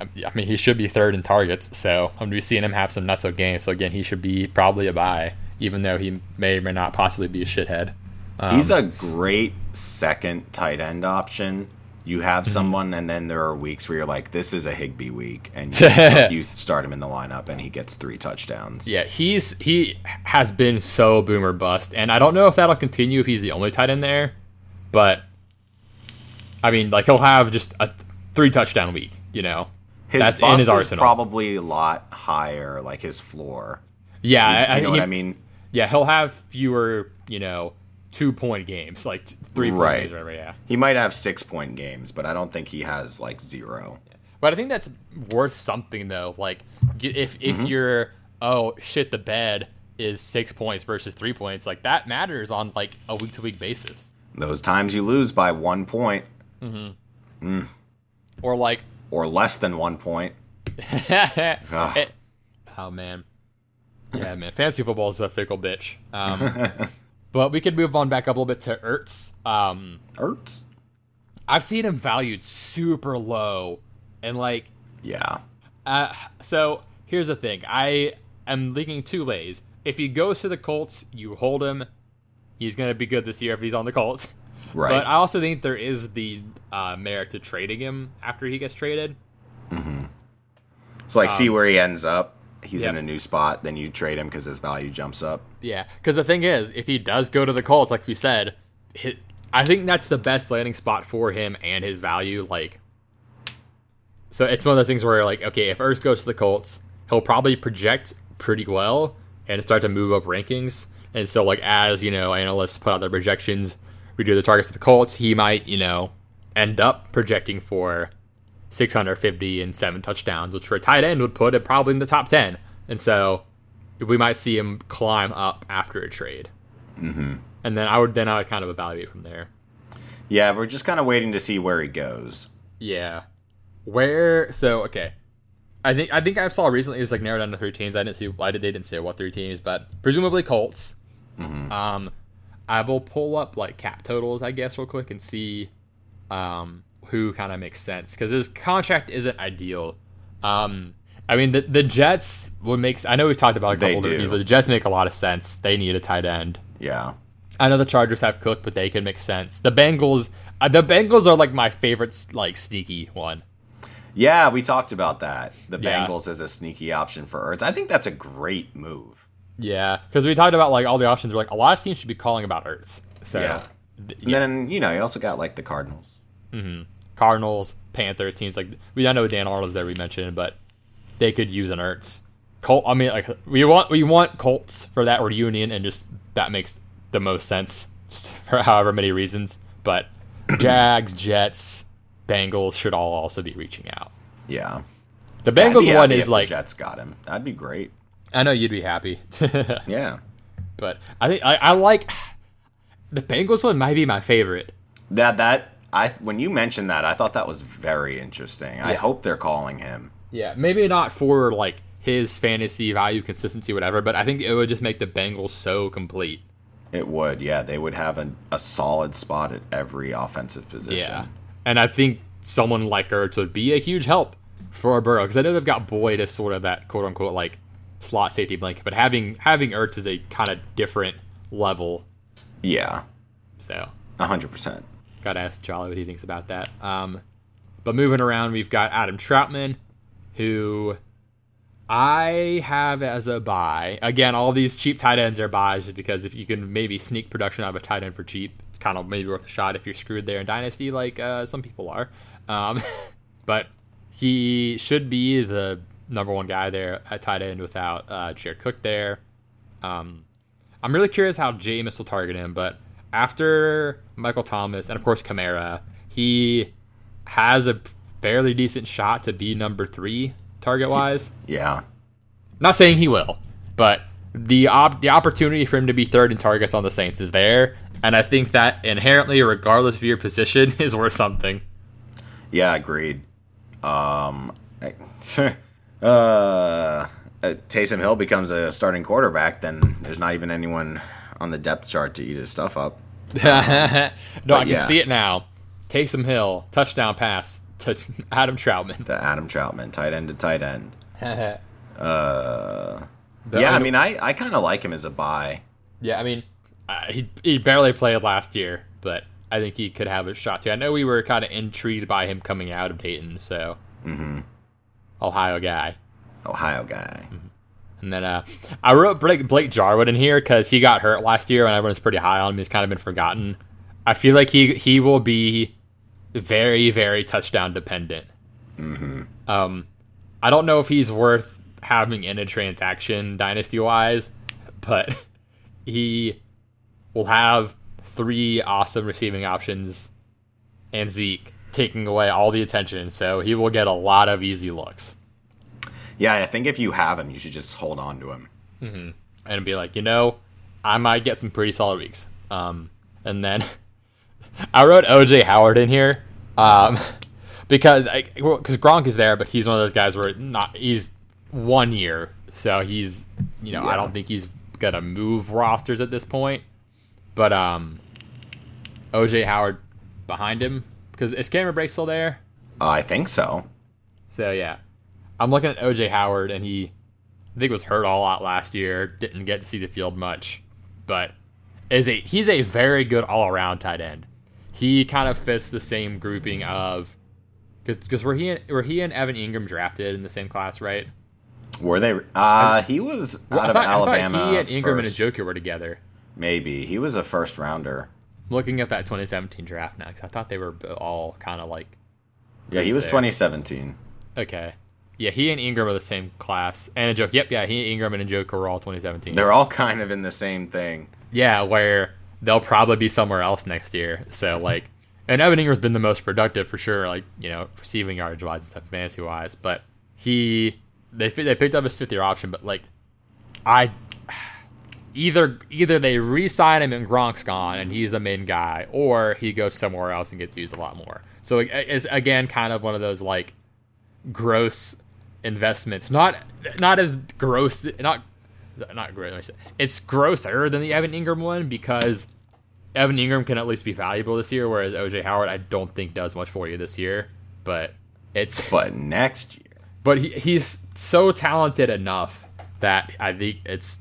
S1: I mean he should be third in targets. So I'm gonna be seeing him have some nutso games. So again, he should be probably a buy, even though he may or may not possibly be a shithead. Um,
S2: he's a great second tight end option. You have
S1: Mm-hmm.
S2: someone, and then there are weeks where you're like, "This is a Higbee week," and you, you start him in the lineup, and he gets three touchdowns.
S1: Yeah, he's he has been so boomer bust, and I don't know if that'll continue if he's the only tight end there. but I mean, like he'll have just a th- three touchdown week. You know,
S2: His
S1: that's in his
S2: is
S1: arsenal.
S2: probably a lot higher, like his floor.
S1: yeah,
S2: Do you know
S1: I,
S2: what
S1: he-
S2: I mean?
S1: Yeah, he'll have fewer, you know, two point games, like three point
S2: Right.
S1: games or whatever. Yeah,
S2: He might have six point games, but I don't think he has like zero.
S1: but I think that's worth something though. Like, if if
S2: Mm-hmm.
S1: you're oh shit, the bed is six points versus three points, like that matters on like a week to week basis.
S2: Those times you lose by one point Mhm.
S1: Or like,
S2: or less than one point. Ah.
S1: oh man, yeah, man, fantasy football is a fickle bitch. Um, but we could move on back up a little bit to Ertz. Um,
S2: Hurts.
S1: I've seen him valued super low, and like
S2: Yeah.
S1: Uh, so here's the thing. I am leaning two ways. If he goes to the Colts, you hold him. He's going to be good this year if he's on the Colts.
S2: Right.
S1: But I also think there is the uh, merit to trading him after he gets traded.
S2: So like see where he ends up. He's
S1: Yep.
S2: in a new spot, then you trade him because his value jumps up.
S1: Yeah, because the thing is, if he does go to the Colts, like we said, hi I think that's the best landing spot for him and his value. Like, so it's one of those things where, like, okay, if Ertz goes to the Colts, he'll probably project pretty well and start to move up rankings. And so, like, as you know, analysts put out their projections, redo the targets of the Colts, he might, you know, end up projecting for 650 and seven touchdowns, which for a tight end would put it probably in the top 10. And so we might see him climb up after a trade. Mm-hmm. And then I would then I would kind of evaluate from there.
S2: Yeah, we're just kind of waiting to see where he goes.
S1: Yeah. Where so okay. I think I think I saw recently it was like narrowed down to three teams. I didn't see why did they didn't say what three teams, but presumably Colts. Um, I will pull up like cap totals, I guess, real quick and see um who kind of makes sense because his contract isn't ideal. Um, I mean the the Jets would make. I know we've talked about a couple teams, but the Jets make a lot of sense. They need a tight end.
S2: Yeah.
S1: I know the Chargers have Cook, but they could make sense. The Bengals, uh, the Bengals are like my favorite, like sneaky one.
S2: Yeah, we talked about that. The
S1: Yeah.
S2: Bengals as a sneaky option for Ertz. I think that's a great move.
S1: Yeah, because we talked about like all the options. We're like a lot of teams should be calling about Ertz. So
S2: Yeah.
S1: th-
S2: And then, you know, you also got like the Cardinals.
S1: mhm Cardinals, Panthers seems like we I know Dan Arnold's there we mentioned, but they could use an Ertz. Colt, I mean, like we want we want Colts for that reunion, and just that makes the most sense just for however many reasons. But Jags, Jets, Bengals should all also be reaching out.
S2: Yeah.
S1: The Bengals one is like
S2: Jets got him. That'd be great.
S1: I know you'd be happy,
S2: Yeah.
S1: but I think I, I like the Bengals one might be my favorite.
S2: That that I when you mentioned that, I thought that was very interesting. I hope they're calling him.
S1: Yeah, maybe not for like his fantasy value, consistency, whatever, but I think it would just make the Bengals so complete.
S2: It would, yeah. They would have a, a solid spot at every offensive position.
S1: Yeah, and I think someone like Ertz would be a huge help for Burrow because I know they've got Boyd as sort of that quote unquote like slot safety blanket, but having having Ertz is a kind of different level.
S2: Yeah.
S1: So
S2: A hundred percent.
S1: Gotta ask Jolly what he thinks about that. Um, but moving around, we've got Adam Trautman, who I have as a buy. Again, all these cheap tight ends are buys just because if you can maybe sneak production out of a tight end for cheap, it's kind of maybe worth a shot if you're screwed there in Dynasty, like uh, some people are. Um, but he should be the number one guy there at tight end without uh, Jared Cook there. Um, I'm really curious how Jameis will target him, but after Michael Thomas and of course Kamara, he has a fairly decent shot to be number three target wise.
S2: Yeah.
S1: Not saying he will, but the op- the opportunity for him to be third in targets on the Saints is there, and I think that inherently, regardless of your position, is worth something.
S2: Yeah, agreed. Um, I- uh, uh, Taysom Hill becomes a starting quarterback, then there's not even anyone on the depth chart to eat his stuff up.
S1: no, I can
S2: yeah.
S1: see it now. Taysom Hill touchdown pass to Adam Trautman.
S2: The Adam Trautman, tight end to tight end. Uh, yeah, I mean, I, I kind of like him as a buy.
S1: Yeah, I mean, uh, he he barely played last year, but I think he could have a shot too. I know we were kind of intrigued by him coming out of Dayton, so Ohio guy.
S2: Ohio guy.
S1: And then uh, I wrote Blake, Blake Jarwin in here because he got hurt last year, and everyone's pretty high on him. He's kind of been forgotten. I feel like he he will be very very touchdown dependent. Mm-hmm. Um, I don't know if he's worth having in a transaction dynasty wise, but he will have three awesome receiving options and Zeke taking away all the attention, so he will get a lot of easy looks.
S2: Yeah, I think if you have him, you should just hold on to him
S1: mm-hmm. and be like, you know, I might get some pretty solid weeks. Um, and then I wrote OJ Howard in here um, because because well, Gronk is there, but he's one of those guys where not he's one year, so he's you know yeah. I don't think he's gonna move rosters at this point. But um, OJ Howard behind him because is Cameron Brate still there?
S2: Uh, I think so.
S1: So yeah, I'm looking at OJ Howard, and he I think was hurt a lot last year. Didn't get to see the field much, but is a he's a very good all around tight end. He kind of fits the same grouping of because were he and, were he and Evan Engram drafted in the same class, right?
S2: Were they? Uh, he was out of
S1: thought,
S2: Alabama.
S1: he and Engram first. and Njoku were together.
S2: Maybe he was a first rounder.
S1: Looking at that 2017 draft next, I thought they were all kind of like.
S2: Yeah, he was there. 2017.
S1: Okay. Yeah, he and Engram are the same class. And Njoku. Yep, yeah, he, Engram, and Njoku were all 2017.
S2: They're all kind of in the same thing.
S1: Yeah, where they'll probably be somewhere else next year. So like, and Evan Engram's been the most productive for sure. Like you know, receiving yards wise and stuff, fantasy wise. But he they they picked up his fifth year option, but like, I either either they re-sign him and Gronk's gone and he's the main guy, or he goes somewhere else and gets used a lot more. So it's again kind of one of those like gross investments. Not not as gross. Not not gross. It's grosser than the Evan Engram one because Evan Engram can at least be valuable this year, whereas OJ Howard I don't think does much for you this year. But it's
S2: but next year.
S1: But he, he's so talented enough that I think it's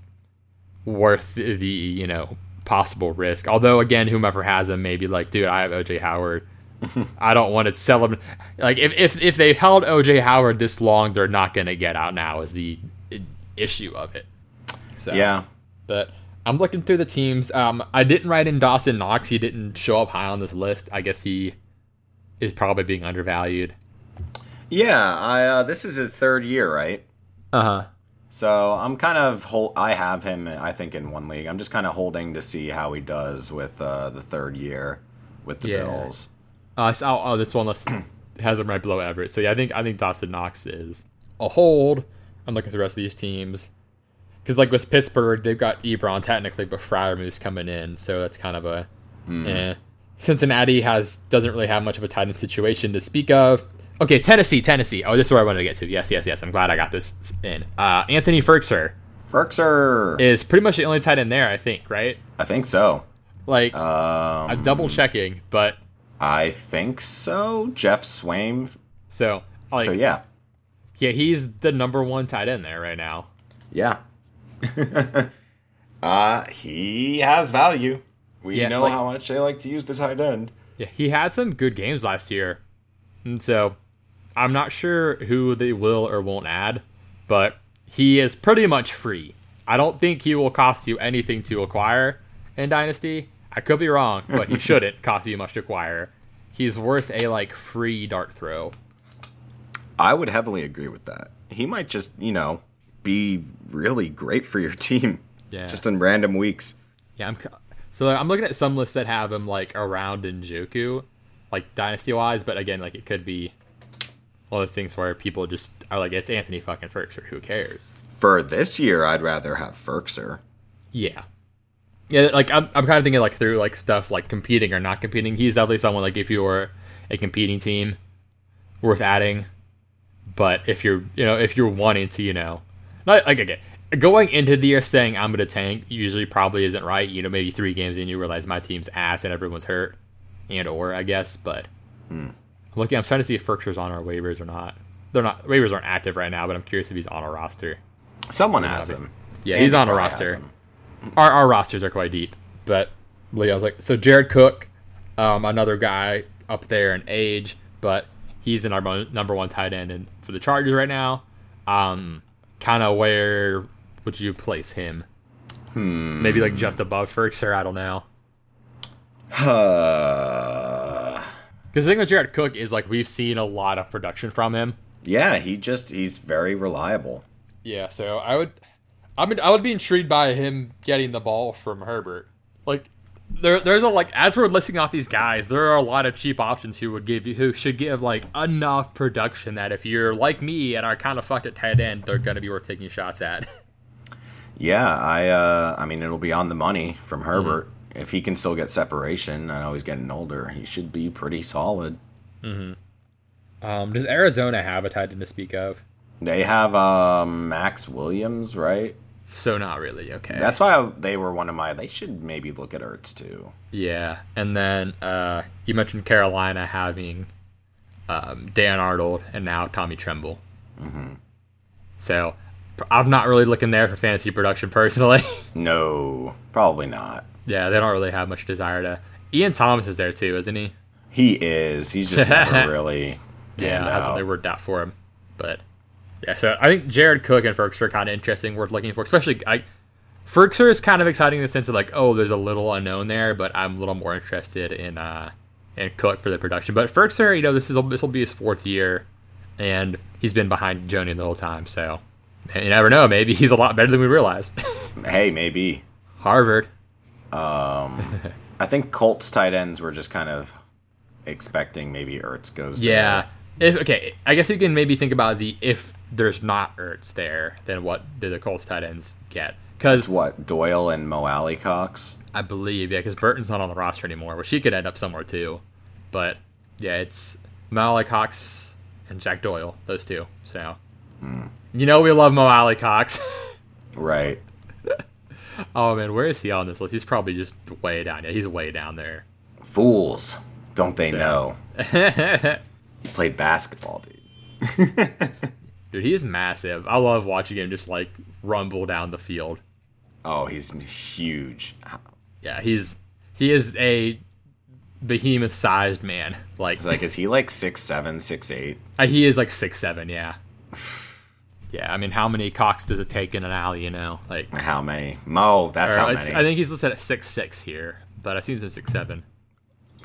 S1: worth the you know possible risk. Although again, whomever has him, maybe like, dude, I have OJ Howard. I don't want to sell him. Like if, if if they held OJ Howard this long, they're not going to get out now. Is the issue of it?
S2: So yeah,
S1: but I'm looking through the teams. Um, I didn't write in Dawson Knox. He didn't show up high on this list. I guess he is probably being undervalued.
S2: Yeah, I uh, this is his third year, right?
S1: Uh huh.
S2: So I'm kind of hold. I have him. I think in one league. I'm just kind of holding to see how he does with uh, the third year with the yeah. Bills.
S1: Uh, so, oh, oh, this one has him right below Everett. So yeah, I think I think Dawson Knox is a hold. I'm looking at the rest of these teams because like with Pittsburgh, they've got Ebron technically, but Freiermuth coming in, so that's kind of a. Mm. Eh. Cincinnati has doesn't really have much of a tight end situation to speak of. Okay, Tennessee, Tennessee. Oh, this is where I wanted to get to. Yes, yes, yes. I'm glad I got this in. Uh, Anthony Firkser.
S2: Firkser
S1: is pretty much the only tight end there, I think, right?
S2: I think so.
S1: Like,
S2: um,
S1: I'm double checking, but
S2: I think so. Geoff Swaim.
S1: So, like,
S2: so yeah,
S1: yeah, he's the number one tight end there right now.
S2: Yeah. uh, he has value. We yeah, know like, how much they like to use the tight end.
S1: Yeah, he had some good games last year, and so I'm not sure who they will or won't add, but he is pretty much free. I don't think he will cost you anything to acquire in Dynasty. I could be wrong, but he shouldn't cost you much to acquire. He's worth a like free dart throw.
S2: I would heavily agree with that. He might just, you know, be really great for your team.
S1: Yeah.
S2: Just in random weeks.
S1: Yeah, I'm so I'm looking at some lists that have him like around Njoku, like dynasty wise, but again, like it could be one of those things where people just are like, it's Anthony fucking Firkser. Who cares?
S2: For this year, I'd rather have Firkser.
S1: Yeah. Yeah, like I'm, I'm kind of thinking like through like stuff like competing or not competing. He's definitely someone like if you were a competing team, worth adding. But if you're you know if you're wanting to you know, not like again going into the year saying I'm gonna tank usually probably isn't right. You know maybe three games in you realize my team's ass and everyone's hurt, and or I guess. But
S2: hmm.
S1: I'm looking. I'm trying to see if Firkser's on our waivers or not. They're not. Waivers aren't active right now, but I'm curious if he's on a roster.
S2: Someone has him.
S1: Yeah, Andy he's on a roster. Our our rosters are quite deep, but Leo's like so. Jared Cook, um, another guy up there in age, but he's the number number one tight end and for the Chargers right now. Um, kind of where would you place him?
S2: Hmm.
S1: Maybe like just above Firkser. I don't know.
S2: Uh,
S1: Because the thing with Jared Cook is like we've seen a lot of production from him.
S2: yeah, he just he's very reliable.
S1: Yeah, so I would, I mean, I would be intrigued by him getting the ball from Herbert. Like, there, there's a like as we're listing off these guys, there are a lot of cheap options who would give you who should give like enough production that if you're like me and are kind of fucked at tight end, they're gonna be worth taking shots at.
S2: Yeah, I uh, I mean it'll be on the money from Herbert. If he can still get separation, I know he's getting older. He should be pretty solid.
S1: um, does Arizona have a tight end to speak of?
S2: They have um, Maxx Williams, right?
S1: So not really. Okay.
S2: That's why I, they were one of my. They should maybe look at Ertz too.
S1: Yeah, and then uh, you mentioned Carolina having um, Dan Arnold and now Tommy Tremble. Mm-hmm. So I'm not really looking there for fantasy production personally.
S2: No, probably not.
S1: Yeah, they don't really have much desire to. Ian Thomas is there too, isn't he?
S2: He is. He's just never really.
S1: Yeah, hasn't
S2: out.
S1: really worked out for him. But yeah, so I think Jared Cook and Firkser are kind of interesting, worth looking for. Especially, I Firkser is kind of exciting in the sense of like, oh, there's a little unknown there, but I'm a little more interested in uh in Cook for the production. But Firkser, you know, this is this will be his fourth year, and he's been behind Jonnu the whole time. So you never know. Maybe he's a lot better than we realized.
S2: Hey, maybe.
S1: Harvard.
S2: Um, I think Colts tight ends were just kind of expecting maybe Ertz goes.
S1: Yeah. If okay, I guess you can maybe think about the if there's not Ertz there, then what do the Colts tight ends get? Because
S2: What Doyle and Mo Alie-Cox?
S1: I believe, yeah, because Burton's not on the roster anymore. Well, she could end up somewhere too, but yeah, it's Mo Alie-Cox and Jack Doyle, those two. So hmm. you know we love Mo Alie-Cox.
S2: Right.
S1: Oh man, where is he on this list? He's probably just way down. Yeah, he's way down there.
S2: Fools. Don't they know? He played basketball, dude. dude.
S1: he is massive. I love watching him just like rumble down the field.
S2: Oh, he's huge.
S1: Yeah, he's he is a behemoth sized man. Like
S2: It's like, is he like six seven, six eight?
S1: uh, he is like six seven. Yeah. Yeah, I mean, how many cocks does it take in an alley? You know, like
S2: How many? Mo, that's how many.
S1: I think he's listed at six six here, but I've seen him six seven.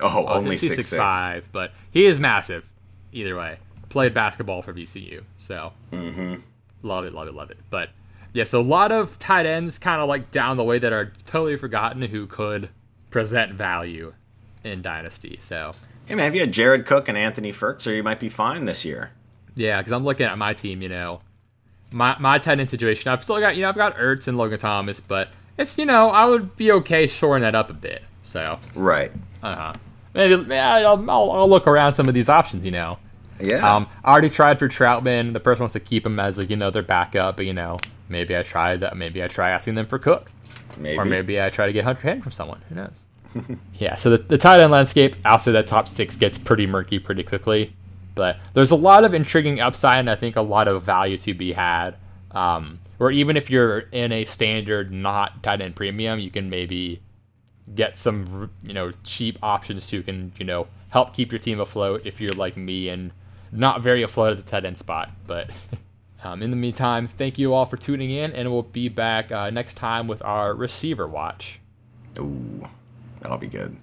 S2: oh,
S1: Oh,
S2: only six
S1: six
S2: six.
S1: five, but he is massive. Either way, played basketball for VCU, so
S2: Mm-hmm.
S1: love it, love it, love it. But yeah, so a lot of tight ends kind of like down the way that are totally forgotten who could present value in Dynasty. So
S2: Hey man, if you had Jared Cook and Anthony Firkser, you might be fine this year.
S1: yeah, because I'm looking at my team, you know, my my tight end situation. I've still got you know I've got Ertz and Logan Thomas, but it's you know I would be okay shoring that up a bit. So
S2: Right.
S1: uh huh. Maybe yeah, I'll, I'll, I'll look around some of these options, you know.
S2: Yeah.
S1: Um, I already tried for Trautman. The person wants to keep him as like you know their backup, but you know maybe I try that. Maybe I try asking them for Cook,
S2: maybe.
S1: or maybe I try to get Hunter Henry from someone. Who knows? yeah. So the, the tight end landscape outside that top six gets pretty murky pretty quickly, but there's a lot of intriguing upside and I think a lot of value to be had. Um, or even if you're in a standard not tight end premium, you can maybe get some you know cheap options who can you know help keep your team afloat if you're like me and not very afloat at the tight end spot. But um, in the meantime, thank you all for tuning in, and we'll be back uh, next time with our receiver watch.
S2: Ooh, that'll be good.